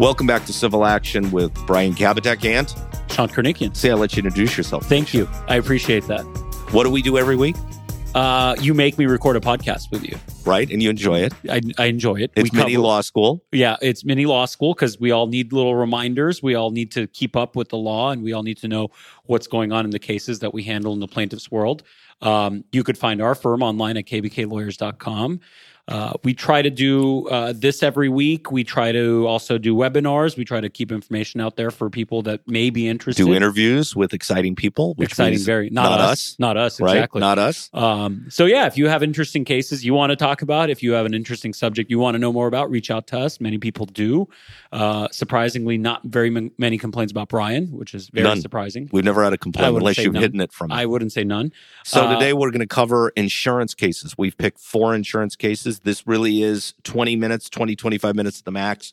Welcome back to Civil Action with Brian Kabateck and Sean Kernikian. say I let you introduce yourself. Thank you. I appreciate that. What do we do every week? Uh, you make me record a podcast with you. Right, and you enjoy it. I, I enjoy it. It's We mini cover- law school. Yeah, it's mini law school because we all need little reminders. We all need to keep up with the law and we all need to know what's going on in the cases that we handle in the plaintiff's world. Um, you could find our firm online at kbklawyers.com. Uh, we try to do uh, this every week. We try to also do webinars. We try to keep information out there for people that may be interested. Do interviews with exciting people. Which Exciting, very not, not us, us, not us, right? exactly. Not us. Um, so yeah, if you have interesting cases you want to talk about, if you have an interesting subject you want to know more about, reach out to us. Many people do. Uh, surprisingly, not very m- many complaints about Brian, which is very None. surprising. We've never had a complaint unless you've none. hidden it from. I wouldn't say none. So Uh, today we're going to cover insurance cases. We've picked four insurance cases. This really is 20 minutes, 20, 25 minutes at the max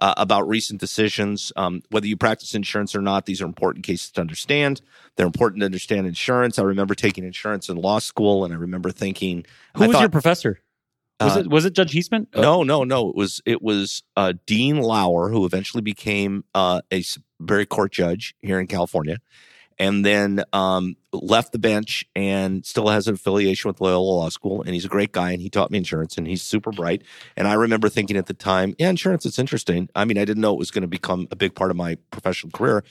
uh, about recent decisions. Um, whether you practice insurance or not, these are important cases to understand. They're important to understand insurance. I remember taking insurance in law school, and I remember thinking, Who I was thought- your professor? Was Uh, it was it Judge Heasman? Uh, no, no, no. It was it was uh, Dean Lauer, who eventually became uh, a Superior Court judge here in California, and then um, left the bench and still has an affiliation with Loyola Law School. And he's a great guy, and he taught me insurance, and he's super bright. And I remember thinking at the time, yeah, insurance, it's interesting. I mean, I didn't know it was going to become a big part of my professional career.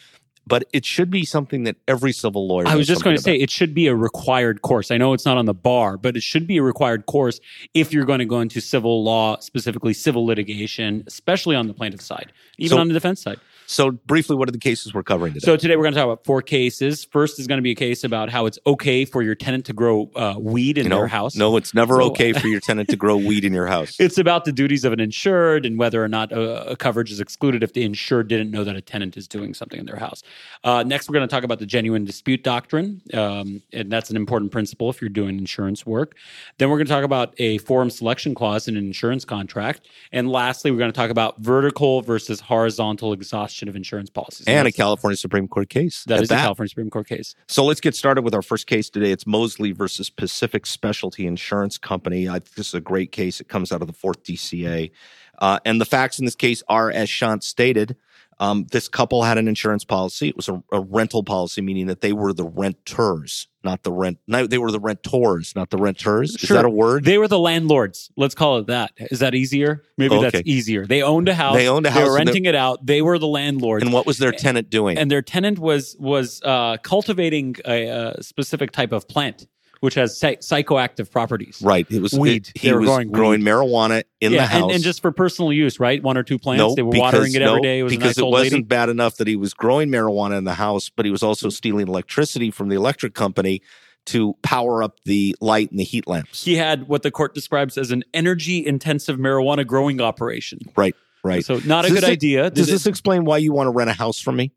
But it should be something that every civil lawyer. I was just going to say it should be a required course. I know it's not on the bar, but it should be a required course if you're going to go into civil law, specifically civil litigation, especially on the plaintiff side, even So- on the defense side. So briefly, what are the cases we're covering today? So today we're going to talk about four cases. First is going to be a case about how it's okay for your tenant to grow uh, weed in you know, their house. no, it's never So- okay for your tenant to grow weed in your house. It's about the duties of an insured and whether or not a, a coverage is excluded if the insured didn't know that a tenant is doing something in their house. Uh, next, we're going to talk about the genuine dispute doctrine, um, and that's an important principle if you're doing insurance work. Then we're going to talk about a forum selection clause in an insurance contract, and lastly, we're going to talk about vertical versus horizontal exhaustion of insurance policies. and a California Supreme Court case. that at a California Supreme Court case. So let's get started with our first case today. It's Mosley versus Pacific Specialty Insurance Company. I think this is a great case. It comes out of the fourth DCA. Uh, and the facts in this case are, as Shant stated, um, this couple had an insurance policy. It was a, a rental policy, meaning that they were the renters, not the rent. No, they were the rentors, not the renters. Is Sure. that a word? They were the landlords. Let's call it that. Is that easier? Maybe that's easier. They owned a house. They owned a They house were renting it out. They were the landlords. and what was their tenant doing? and their tenant was was uh, cultivating a, a specific type of plant which has psychoactive properties. right. It was Weed. it- he They were was growing growing, weed. marijuana in yeah, the house. and, and just for personal use, right? One or two plants. No, they were because, watering it every no, day. It was a because nice it old wasn't lady. bad enough that he was growing marijuana in the house, but he was also stealing electricity from the electric company to power up the light and the heat lamps. He had what the court describes as an energy-intensive marijuana growing operation. Right, right. So not a good this- idea. Does Did this explain why you want to rent a house from me?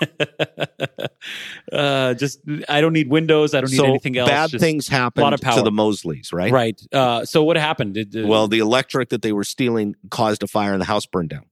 uh, just I don't need windows. I don't need so anything else. bad just- things happened lot of to the Mosleys, right? Right. Uh, so what happened? Did, uh, Well, the electric that they were stealing caused a fire and the house burned down.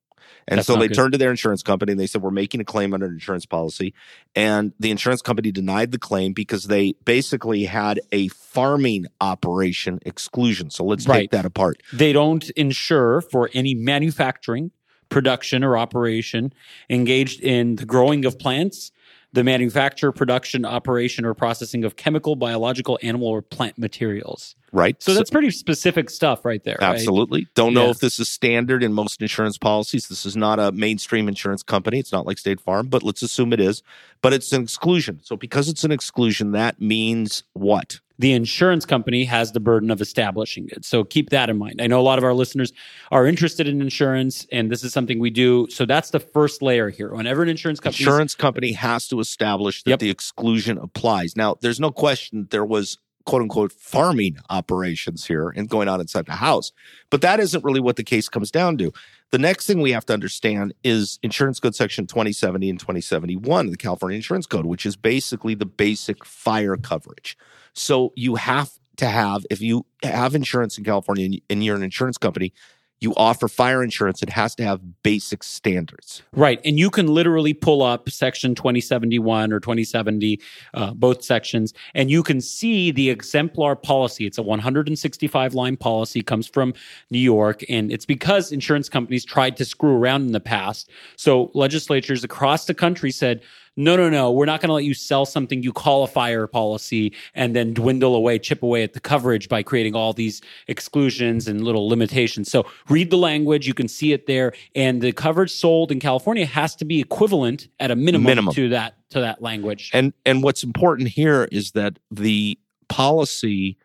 And so they good. turned to their insurance company and they said, We're making a claim under an insurance policy. And the insurance company denied the claim because they basically had a farming operation exclusion. So let's Right. take that apart. they don't insure for any manufacturing, production, or operation engaged in the growing of plants, the manufacture, production, operation, or processing of chemical, biological, animal, or plant materials. Right. So that's pretty specific stuff right there. right? Absolutely. Don't know Yeah. if this is standard in most insurance policies. This is not a mainstream insurance company. It's not like State Farm, but let's assume it is. But it's an exclusion. So because it's an exclusion, that means what? The insurance company has the burden of establishing it. So keep that in mind. I know a lot of our listeners are interested in insurance, and this is something we do. So that's the first layer here. Whenever an insurance company Insurance company has to establish that Yep. the exclusion applies. Now, there's no question there was quote unquote farming operations here and going on inside the house. But that isn't really what the case comes down to. The next thing we have to understand is Insurance Code Section 2070 and 2071 of the California Insurance Code, which is basically the basic fire coverage. So you have to have, if you have insurance in California and- you're an insurance company, you offer fire insurance, it has to have basic standards. Right. And you can literally pull up section 2071 or 2070, uh, both sections, and you can see the exemplar policy. It's a 165 line policy, comes from New York, and it's because insurance companies tried to screw around in the past. So legislatures across the country said, no, no, no, we're not going to let you sell something you call a fire policy and then dwindle away, chip away at the coverage by creating all these exclusions and little limitations. So read the language, you can see it there, and the coverage sold in California has to be equivalent at a minimum, Minimum. to that to that language. And and what's important here is that the policy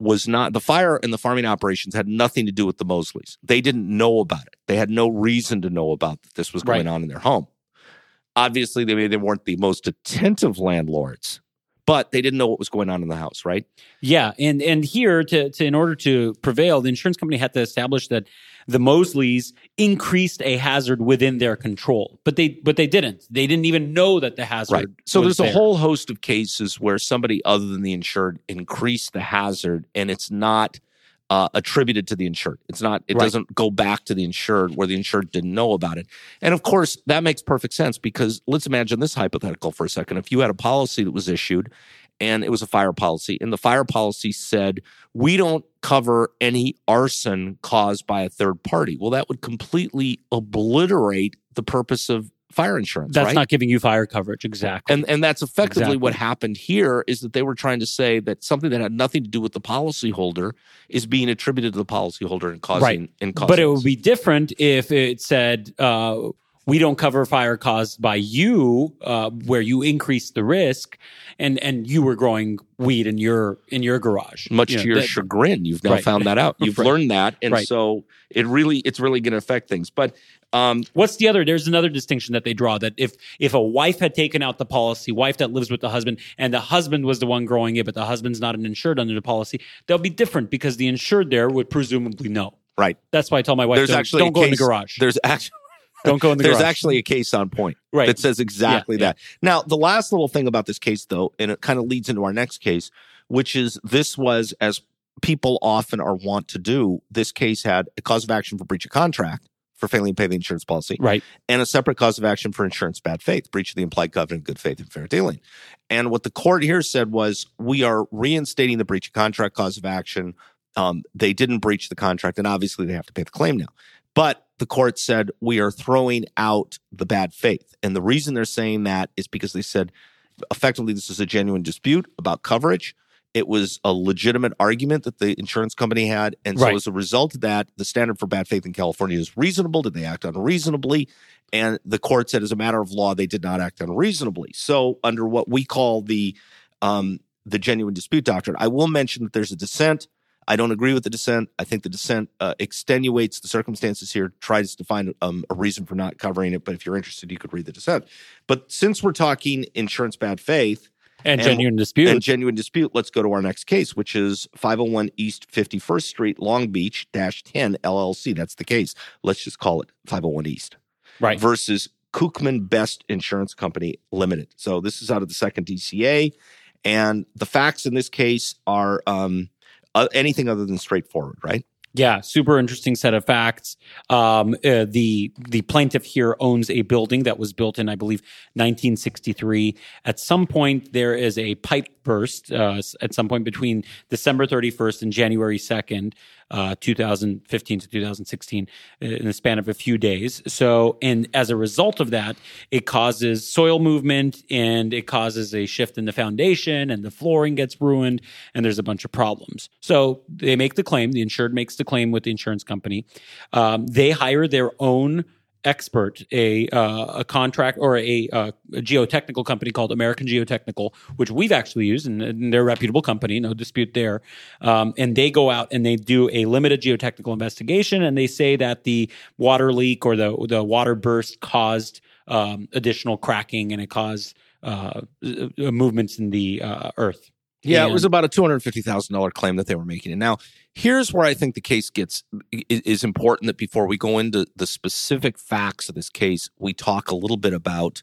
was not the fire and the farming operations had nothing to do with the Mosleys. They didn't know about it. They had no reason to know about that this was going Right. on in their home. Obviously, they they weren't the most attentive landlords, but they didn't know what was going on in the house, right? Yeah, and and here to to in order to prevail, the insurance company had to establish that the Mosleys increased a hazard within their control, but they but they didn't. They didn't even know that the hazard. Right. So there's a whole host of cases where somebody other than the insured increased the hazard and it's not uh, attributed to the insured. It's not, it Right. doesn't go back to the insured where the insured didn't know about it. And of course, that makes perfect sense because let's imagine this hypothetical for a second. If you had a policy that was issued and it was a fire policy and the fire policy said, we don't cover any arson caused by a third party. Well, that would completely obliterate the purpose of fire insurance. That's right? not giving you fire coverage exactly. And and that's effectively Exactly. what happened here is that they were trying to say that something that had nothing to do with the policyholder is being attributed to the policyholder and causing Right. and causing but it would be different if it said uh, we don't cover fire caused by you, uh, where you increase the risk, and and you were growing weed in your in your garage. much You to know, your that- chagrin. You've now Right. found that out. You've Right. learned that, and Right. so it really it's really going to affect things. But um, What's the other? There's another distinction that they draw that if if a wife had taken out the policy, wife that lives with the husband, and the husband was the one growing it, but the husband's not an insured under the policy, they'll be different because the insured there would presumably know. right, That's why I tell my wife, there's don't, actually don't go in the garage. There's actually Don't go in the there's garage. actually a case on point right. that says exactly Yeah, yeah. that. Now, the last little thing about this case, though, and it kind of leads into our next case, which is this was, as people often are wont to do, this case had a cause of action for breach of contract for failing to pay the insurance policy right. and a separate cause of action for insurance bad faith, breach of the implied covenant of good faith and fair dealing. And what the court here said was, we are reinstating the breach of contract cause of action. Um, they didn't breach the contract, and obviously they have to pay the claim now. But the court said we are throwing out the bad faith. And the reason they're saying that is because they said effectively this is a genuine dispute about coverage. It was a legitimate argument that the insurance company had. And so Right. as a result of that, the standard for bad faith in California is reasonable. Did they act unreasonably? And the court said as a matter of law, they did not act unreasonably. So under what we call the um, the genuine dispute doctrine, I will mention that there's a dissent. I don't agree with the dissent. I think the dissent uh, extenuates the circumstances here, tries to find um, a reason for not covering it. But if you're interested, you could read the dissent. But since we're talking insurance bad faith And, And- genuine dispute. and genuine dispute, let's go to our next case, which is 501 East 51st Street, Long Beach dash 10 LLC. That's the case. Let's just call it 501 East right. versus Kookmin Best Insurance Company Limited. So this is out of the second DCA, and the facts in this case are um, uh, anything other than straightforward, right? Yeah, super interesting set of facts. Um, uh, the the plaintiff here owns a building that was built in, I believe, 1963. At some point, there is a pipe burst. Uh, at some point between December 31st and January 2nd, uh, 2015 to 2016, uh, in the span of a few days. So, and as a result of that, it causes soil movement and it causes a shift in the foundation, and the flooring gets ruined, and there's a bunch of problems. So they make the claim. The insured makes the claim with the insurance company. Um, they hire their own expert, a uh, a contract or a, uh, a geotechnical company called American Geotechnical, which we've actually used, and, and they're a reputable company, no dispute there. Um, and they go out and they do a limited geotechnical investigation, and they say that the water leak or the the water burst caused um, additional cracking, and it caused uh, uh, movements in the uh, earth. Yeah, it was about a two hundred fifty thousand dollar claim that they were making. And now, here's where I think the case gets is important. That before we go into the specific facts of this case, we talk a little bit about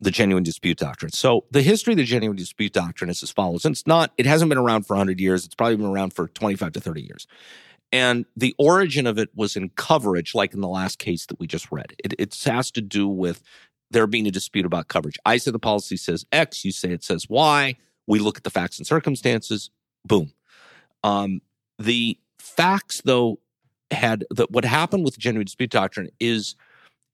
the genuine dispute doctrine. So, the history of the genuine dispute doctrine is as follows. And it's not. It hasn't been around for hundred years. It's probably been around for twenty five to thirty years. And the origin of it was in coverage, like in the last case that we just read. It, it has to do with there being a dispute about coverage. I say the policy says X, you say it says Y. We look at the facts and circumstances. Boom. Um, the facts, though, had that what happened with the genuine dispute doctrine is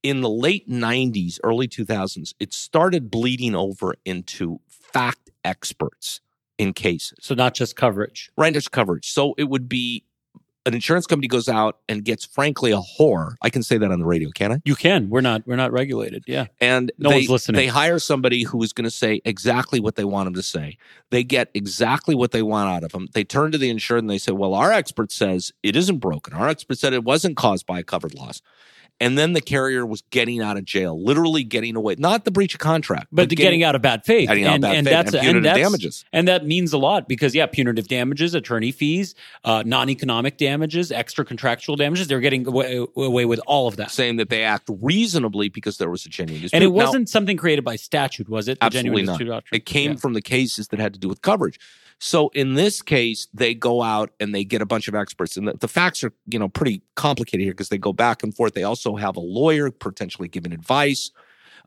in the late 90s, early 2000s, it started bleeding over into fact experts in cases. So not just coverage. Right, just coverage. So it would be an insurance company goes out and gets frankly a whore. I can say that on the radio, can I? You can. We're not we're not regulated. Yeah. And No they, one's listening. They hire somebody who is going to say exactly what they want them to say. They get exactly what they want out of them. They turn to the insured and they say, "Well, our expert says it isn't broken. Our expert said it wasn't caused by a covered loss." And then the carrier was getting out of jail, literally getting away, not the breach of contract, But, the getting, out of bad faith. getting out of and, bad and faith that's and punitive that's, damages. And that means a lot because yeah, punitive damages, attorney fees, uh, non-economic damages, extra contractual damages, they're getting away, away with all of that. saying that they act reasonably because there was a genuine dispute. And it wasn't something created by statute, was it? The Absolutely genuine not. doctrine? It came Yeah. from the cases that had to do with coverage. So in this case, they go out and they get a bunch of experts, and the, the facts are you know pretty complicated here because they go back and forth. They also have a lawyer potentially giving advice.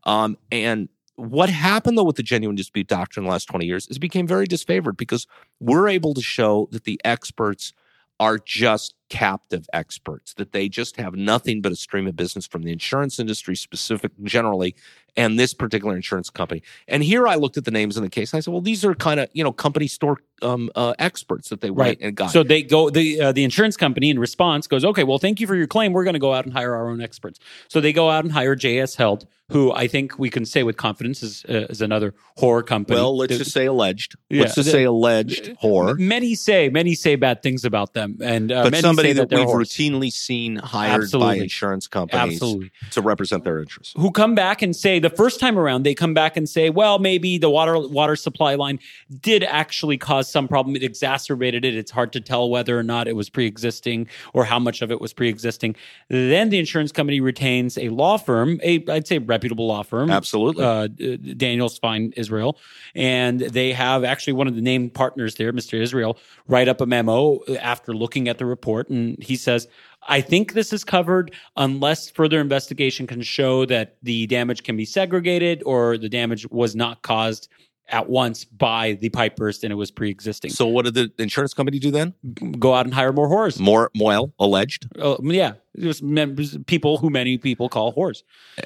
Um, and what happened though with the genuine dispute doctrine in the last twenty years is it became very disfavored because we're able to show that the experts are just captive experts that they just have nothing but a stream of business from the insurance industry specific generally and this particular insurance company and here i looked at the names in the case and i said well these are kind of you know company store um, uh, experts that they went Right. and got So they go the uh, the insurance company in response goes, okay, well, thank you for your claim. We're going to go out and hire our own experts. So they go out and hire JS Held, who I think we can say with confidence is uh, is another horror company. well let's just say alleged Yeah. let's just say alleged whore Many say many say bad things about them, and uh, but many somebody say that, they're we've routinely seen hired by insurance companies absolutely to represent their interests who come back and say the first time around they come back and say, well, maybe the water water supply line did actually cause some problem. It exacerbated it. It's hard to tell whether or not it was pre-existing or how much of it was pre-existing. Then the insurance company retains a law firm, a I'd say reputable law firm, absolutely uh, Daniels Fine Israel, and they have actually one of the named partners there, Mr. Israel, write up a memo after looking at the report, and he says, "I think this is covered unless further investigation can show that the damage can be segregated or the damage was not caused." At once by the pipe burst and it was pre-existing. so what did the insurance company do then Go out and hire more whores. more well alleged Uh, yeah, it was members, people who many people call whores.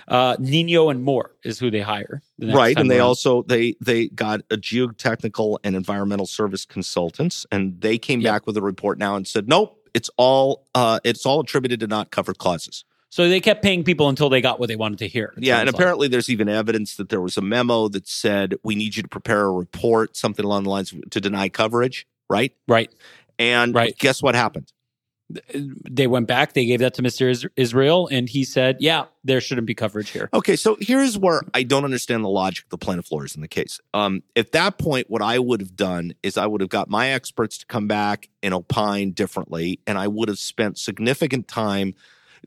Uh, Ninyo and Moore is who they hire. the right and they around. also they they got a geotechnical and environmental service consultants and they came back with a report now and said nope it's all uh it's all attributed to not covered clauses So they kept paying people until they got what they wanted to hear. yeah and like. apparently there's even evidence that there was a memo that said we need you to prepare a report something along the lines of, to deny coverage right right. and Right. guess what happened They went back. They gave that to Mister Israel, and he said, "Yeah, there shouldn't be coverage here." Okay, so here's where I don't understand the logic of the plaintiff lawyers in the case. Um, at that point, what I would have done is I would have got my experts to come back and opine differently, and I would have spent significant time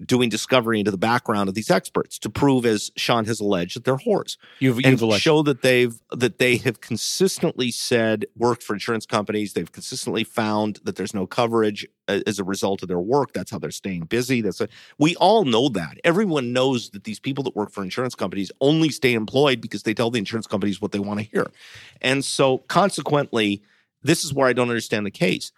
doing discovery into the background of these experts to prove, as Sean has alleged, that they're whores You've, and you've show that they've that they have consistently said worked for insurance companies. They've consistently found that there's no coverage uh, as a result of their work. That's how they're staying busy. That's a, we all know that. Everyone knows that these people that work for insurance companies only stay employed because they tell the insurance companies what they want to hear, and so consequently, this is where I don't understand the case.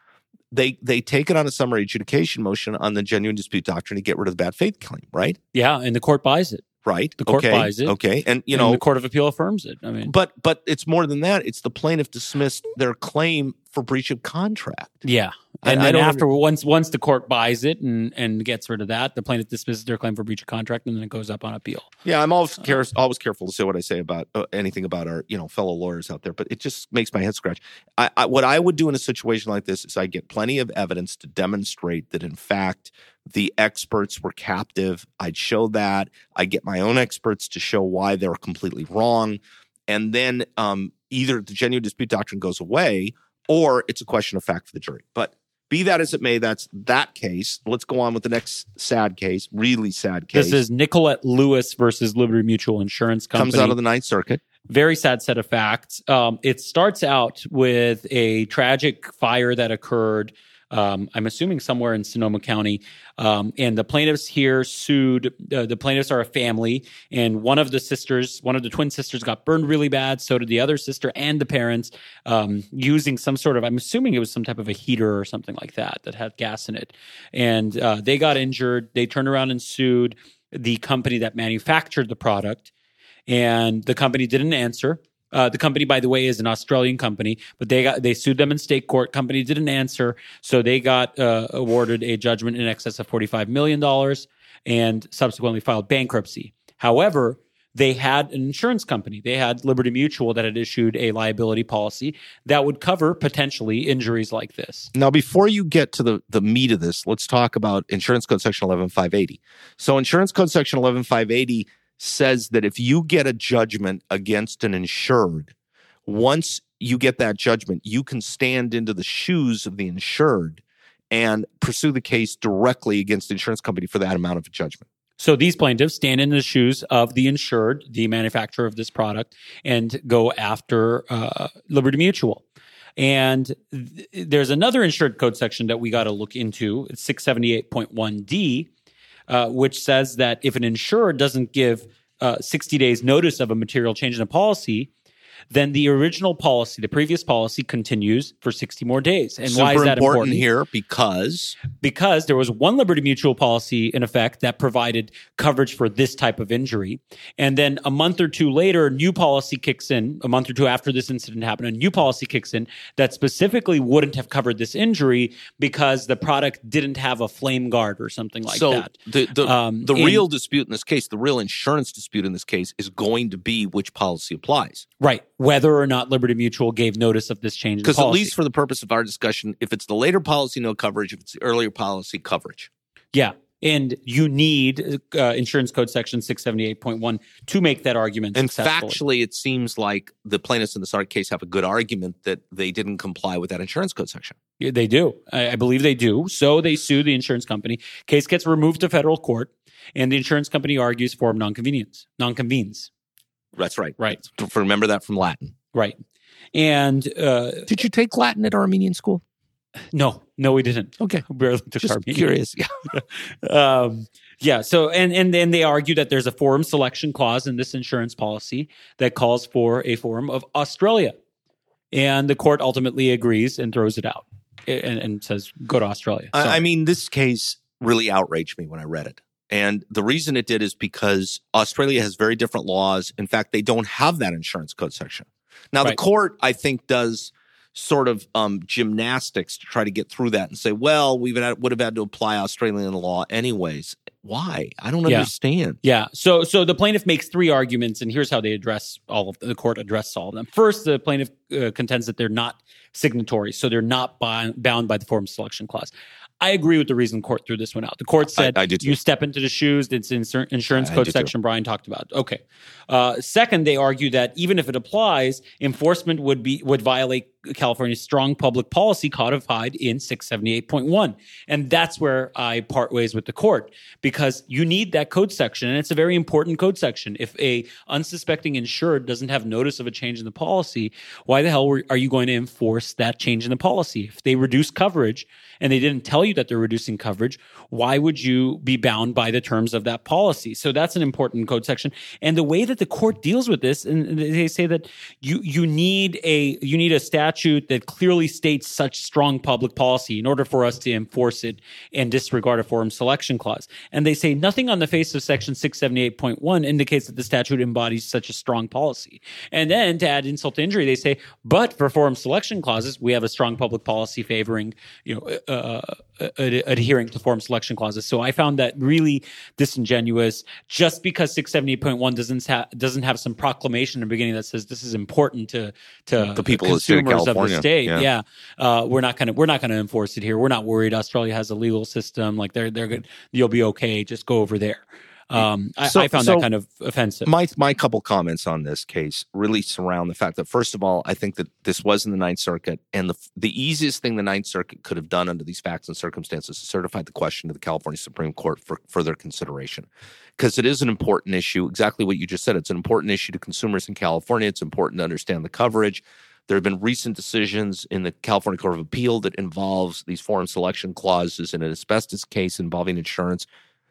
They they take it on a summary adjudication motion on the genuine dispute doctrine to get rid of the bad faith claim, right? yeah, and the court buys it. Right. The court okay. buys it. Okay, and you and know the court of appeal affirms it. I mean, but but it's more than that. It's the plaintiff dismissed their claim for breach of contract. yeah, and I then don't after once once the court buys it and and gets rid of that, the plaintiff dismisses their claim for breach of contract, and then it goes up on appeal. Yeah, I'm always care, always careful to say what I say about uh, anything about our you know fellow lawyers out there, but it just makes my head scratch. I, I, what I would do in a situation like this is I get plenty of evidence to demonstrate that in fact the experts were captive. I'd show that. I get my own experts to show why they're completely wrong, and then um, either the genuine dispute doctrine goes away or it's a question of fact for the jury. But be that as it may, that's that case. Let's go on with the next sad case, really sad case. This is Nicolette Lewis versus Liberty Mutual Insurance Company. comes out of the Ninth Circuit. very sad set of facts. Um, it starts out with a tragic fire that occurred Um, I'm assuming somewhere in Sonoma County. Um, and the plaintiffs here sued. Uh, the plaintiffs are a family, and one of the sisters, one of the twin sisters, got burned really bad. So did the other sister and the parents, um, using some sort of. I'm assuming it was some type of a heater or something like that that had gas in it, and uh, they got injured. They turned around and sued the company that manufactured the product, and the company didn't answer. Uh, the company, by the way, is an Australian company, but they got they sued them in state court. Company didn't answer, so they got uh, awarded a judgment in excess of forty five million dollars, and subsequently filed bankruptcy. However, they had an insurance company. They had Liberty Mutual that had issued a liability policy that would cover potentially injuries like this. Now, before you get to the, the meat of this, let's talk about Insurance Code Section 11580. So, Insurance Code Section 11580 says that if you get a judgment against an insured, once you get that judgment, you can stand into the shoes of the insured and pursue the case directly against the insurance company for that amount of judgment. So these plaintiffs stand in the shoes of the insured, the manufacturer of this product, and go after uh, Liberty Mutual. And th- there's another insured code section that we got to look into. It's 678.1D, uh, which says that if an insurer doesn't give uh, 60 days notice of a material change in a policy, then the original policy, the previous policy, continues for 60 more days. And Super why is that important? here? Because because there was one Liberty Mutual policy in effect that provided coverage for this type of injury. And then a month or two later, a new policy kicks in, a month or two after this incident happened, a new policy kicks in that specifically wouldn't have covered this injury because the product didn't have a flame guard or something like so that. the the, Um, the and- real dispute in this case, the real insurance dispute in this case, is going to be which policy applies. Right. Whether or not Liberty Mutual gave notice of this change Because at least for the purpose of our discussion, if it's the later policy, no coverage. If it's the earlier policy, coverage. Yeah. And you need uh, insurance code section 678.1 to make that argument And factually, it seems like the plaintiffs in this art case have a good argument that they didn't comply with that insurance code section. Yeah, They do. I, I believe they do. So they sue the insurance company. Case gets removed to federal court, and the insurance company argues for nonconvenience, nonconvenes. That's right. Right. Remember that from Latin. Right. And uh, Did you take Latin at Armenian school? no, no, we didn't. Okay. We barely took Just Armenian. curious. Yeah. um, yeah. So, and and then they argue that there's a forum selection clause in this insurance policy that calls for a forum of Australia, and the court ultimately agrees and throws it out and, and says go to Australia. So- I, I mean, this case really outraged me when I read it. And the reason it did is because Australia has very different laws. In fact, they don't have that insurance code section. Now, the court, I think, does sort of um, gymnastics to try to get through that and say, well, we would have, had to apply Australian law anyways. Why? I don't Yeah. understand. Yeah. So so the plaintiff makes three arguments, and here's how they address all of the court addressed all of them. First, the plaintiff uh, contends that they're not signatories, so they're not bi- bound by the forum selection clause. I agree with the reason court threw this one out. The court said I too. you step into the shoes. It's insur- insurance code do too. section Brian talked about. Okay. Uh, second, they argue that even if it applies, enforcement would be would violate California's strong public policy codified in 678.1. And that's where I part ways with the court because you need that code section and it's a very important code section. If a unsuspecting insured doesn't have notice of a change in the policy, why the hell are you going to enforce that change in the policy? If they reduce coverage and they didn't tell you that they're reducing coverage, why would you be bound by the terms of that policy? So that's an important code section. And the way that the court deals with this, and they say that you you need a you need a statute that clearly states such strong public policy in order for us to enforce it and disregard a forum selection clause. And they say nothing on the face of section 678.1 indicates that the statute embodies such a strong policy. And then to add insult to injury, they say, but for forum selection clauses, we have a strong public policy favoring, you know, uh, uh, ad- adhering to forum selection clauses. So I found that really disingenuous. Just because 678.1 doesn't ha- doesn't have some proclamation in the beginning that says this is important to to The people of the state of consumers of the state. Yeah. Yeah, uh, we're not gonna we're not gonna enforce it here. We're not worried. Australia has a legal system. Like they're they're good. You'll be okay. Just go over there. Um, I, So- I found so- that kind of offensive. My my couple comments on this case really surround the fact that first of all, I think that this was in the Ninth Circuit, and the the easiest thing the Ninth Circuit could have done under these facts and circumstances is certify the question to the California Supreme Court for further consideration, because it is an important issue. Exactly what you just said. It's an important issue to consumers in California. It's important to understand the coverage. There have been recent decisions in the California Court of Appeal that involves these forum selection clauses in an asbestos case involving insurance.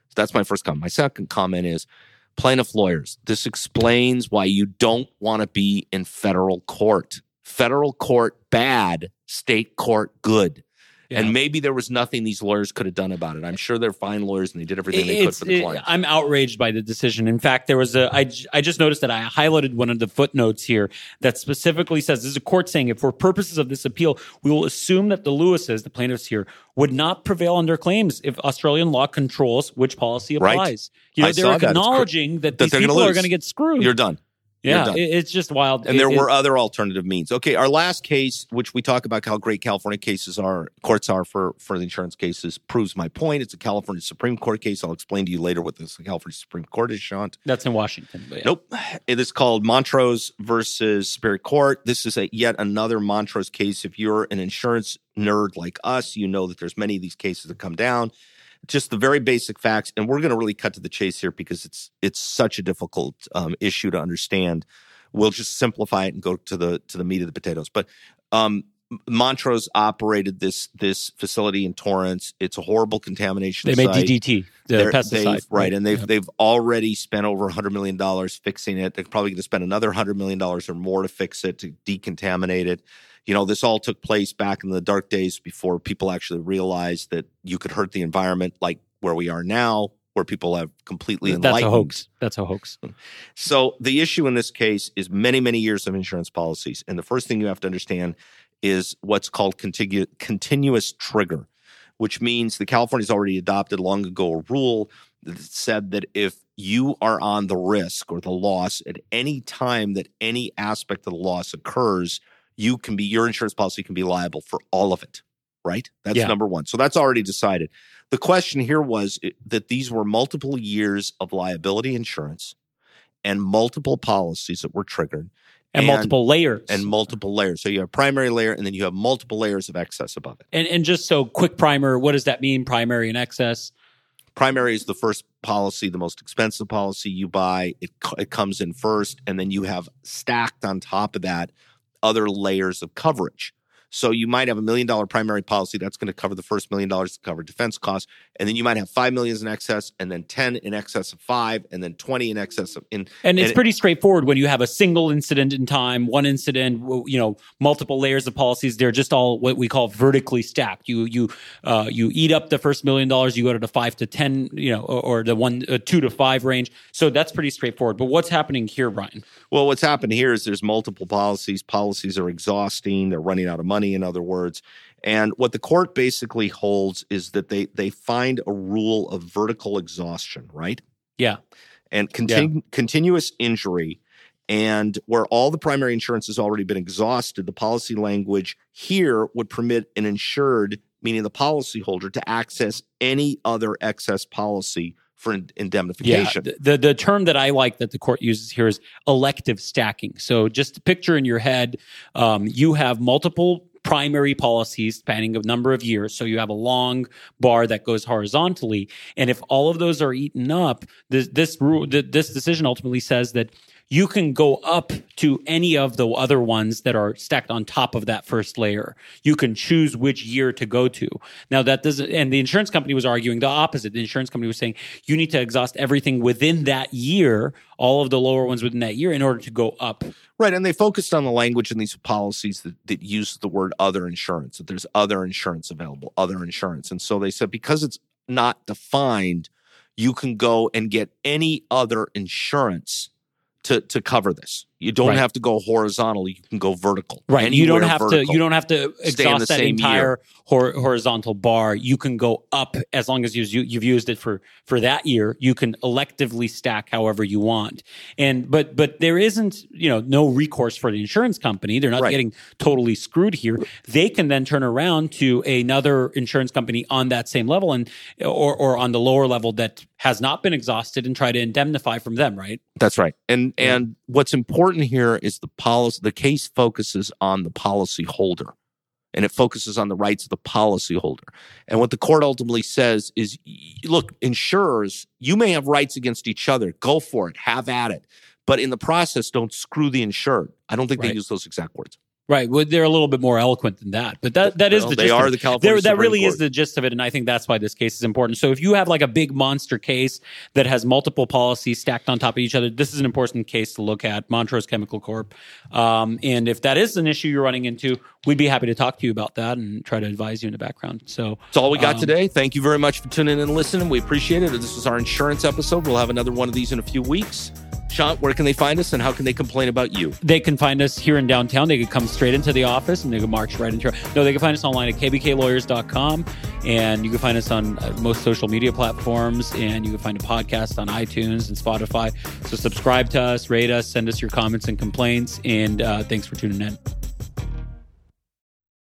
So that's my first comment. My second comment is plaintiff lawyers. This explains why you don't want to be in federal court. Federal court bad, state court good. Yeah. And maybe there was nothing these lawyers could have done about it. I'm sure they're fine lawyers and they did everything they could for the it- client. I'm outraged by the decision. In fact, there was a I, I just noticed that I highlighted one of the footnotes here that specifically says this is a court saying if for purposes of this appeal, we will assume that the Lewises, the plaintiffs here, would not prevail on their claims if Australian law controls which policy Right. applies. You know, I they're saw that. Acknowledging that, that these they're gonna people are going to get screwed. You're done. Yeah, it's just wild. And It- there it- were other alternative means. Okay, our last case, which we talk about how great California cases are, courts are for for the insurance cases, proves my point. It's a California Supreme Court case. I'll explain to you later what this California Supreme Court is, Sean. that's in Washington. Yeah. Nope. It is called Montrose versus Superior Court. This is a yet another Montrose case. If you're an insurance nerd like us, you know that there's many of these cases that come down. Just the very basic facts, and we're going to really cut to the chase here because it's it's such a difficult um, issue to understand. We'll just simplify it and go to the to the meat of the potatoes. But um, Montrose operated this this facility in Torrance. It's a horrible contamination. They made site. DDT, the They're- pesticide, right? And they've Yeah. they've already spent over hundred million dollars fixing it. They're probably going to spend another hundred million dollars or more to fix it to decontaminate it. You know, this all took place back in the dark days before people actually realized that you could hurt the environment, like where we are now, where people have completely That's a hoax. That's a hoax. So the issue in this case is many, many years of insurance policies. And the first thing you have to understand is what's called contigu- continuous trigger, which means the California's already adopted long ago a rule that said that if you are on the risk or the loss at any time that any aspect of the loss occurs, you can be your insurance policy can be liable for all of it. Right? That's Yeah. number one. So that's already decided. The question here was eh, that these were multiple years of liability insurance and multiple policies that were triggered And, multiple layers. and multiple layers. So you have primary layer and then you have multiple layers of excess above it. And and just so quick primer, what does that mean? Primary and excess. Primary is the first policy, the most expensive policy you buy. It, it comes in first, and then you have stacked on top of that other layers of coverage. So you might have a million dollar primary policy that's going to cover the first million dollars to cover defense costs, and then you might have five millions in excess, and then ten in excess of five, and then twenty in excess of in And it's And it- pretty straightforward when you have a single incident in time, one incident, you know, multiple layers of policies. They're just all what we call vertically stacked. You you uh, you eat up the first million dollars, you go to the five to ten, you know, or, or the one uh, two to five range. So that's pretty straightforward. But what's happening here, Brian? Well, what's happened here is there's multiple policies. Policies are exhausting. They're running out of money, in other words. And what the court basically holds is that they they find a rule of vertical exhaustion, right? Yeah. And contin- continuous injury. And where all the primary insurance has already been exhausted, the policy language here would permit an insured, meaning the policyholder, to access any other excess policy for indemnification. Yeah, the the term that I like that the court uses here is elective stacking. So just picture in your head, um, you have multiple primary policies spanning a number of years. So you have a long bar that goes horizontally, and if all of those are eaten up, this this rule, this decision ultimately says that. You can go up to any of the other ones that are stacked on top of that first layer. You can choose which year to go to. Now that doesn't, and the insurance company was arguing the opposite. The insurance company was saying you need to exhaust everything within that year, all of the lower ones within that year in order to go up. Right. And they focused on the language in these policies that, that use the word other insurance, that there's other insurance available, other insurance. And so they said because it's not defined, you can go and get any other insurance to, to cover this. You don't Right. have to go horizontal, you can go vertical. Right. you don't have vertical. to. You don't have to Stay in the exhaust that entire hor- horizontal bar. You can go up as long as you, you've used it for for that year. You can electively stack however you want. And but but there isn't you know no recourse for the insurance company. They're not Right. getting totally screwed here. They can then turn around to another insurance company on that same level and or or on the lower level that has not been exhausted and try to indemnify from them. Right. That's right. And Yeah. and what's important here is the policy the case focuses on the policy holder. And it focuses on the rights of the policy holder. And what the court ultimately says is look, insurers, you may have rights against each other. Go for it. Have at it. But in the process, don't screw the insured. I don't think Right. they use those exact words. Right. Well, they're a little bit more eloquent than that, but that that is Well, the they gist of are it. the California that really is the gist of it, and I think that's why this case is important. So, if you have like a big monster case that has multiple policies stacked on top of each other, this is an important case to look at. Montrose Chemical Corp, um, and if that is an issue you're running into, we'd be happy to talk to you about that and try to advise you in the background. So, That's all we got Um, today. Thank you very much for tuning in and listening. We appreciate it. This was our insurance episode. We'll have another one of these in a few weeks. Sean, where can they find us and how can they complain about you? they can find us here in downtown. They could come straight into the office and they can march right into. No, they can find us online at kbklawyers.com, and you can find us on uh, most social media platforms, and you can find a podcast on iTunes and Spotify. So subscribe to us, rate us, send us your comments and complaints, and uh, thanks for tuning in.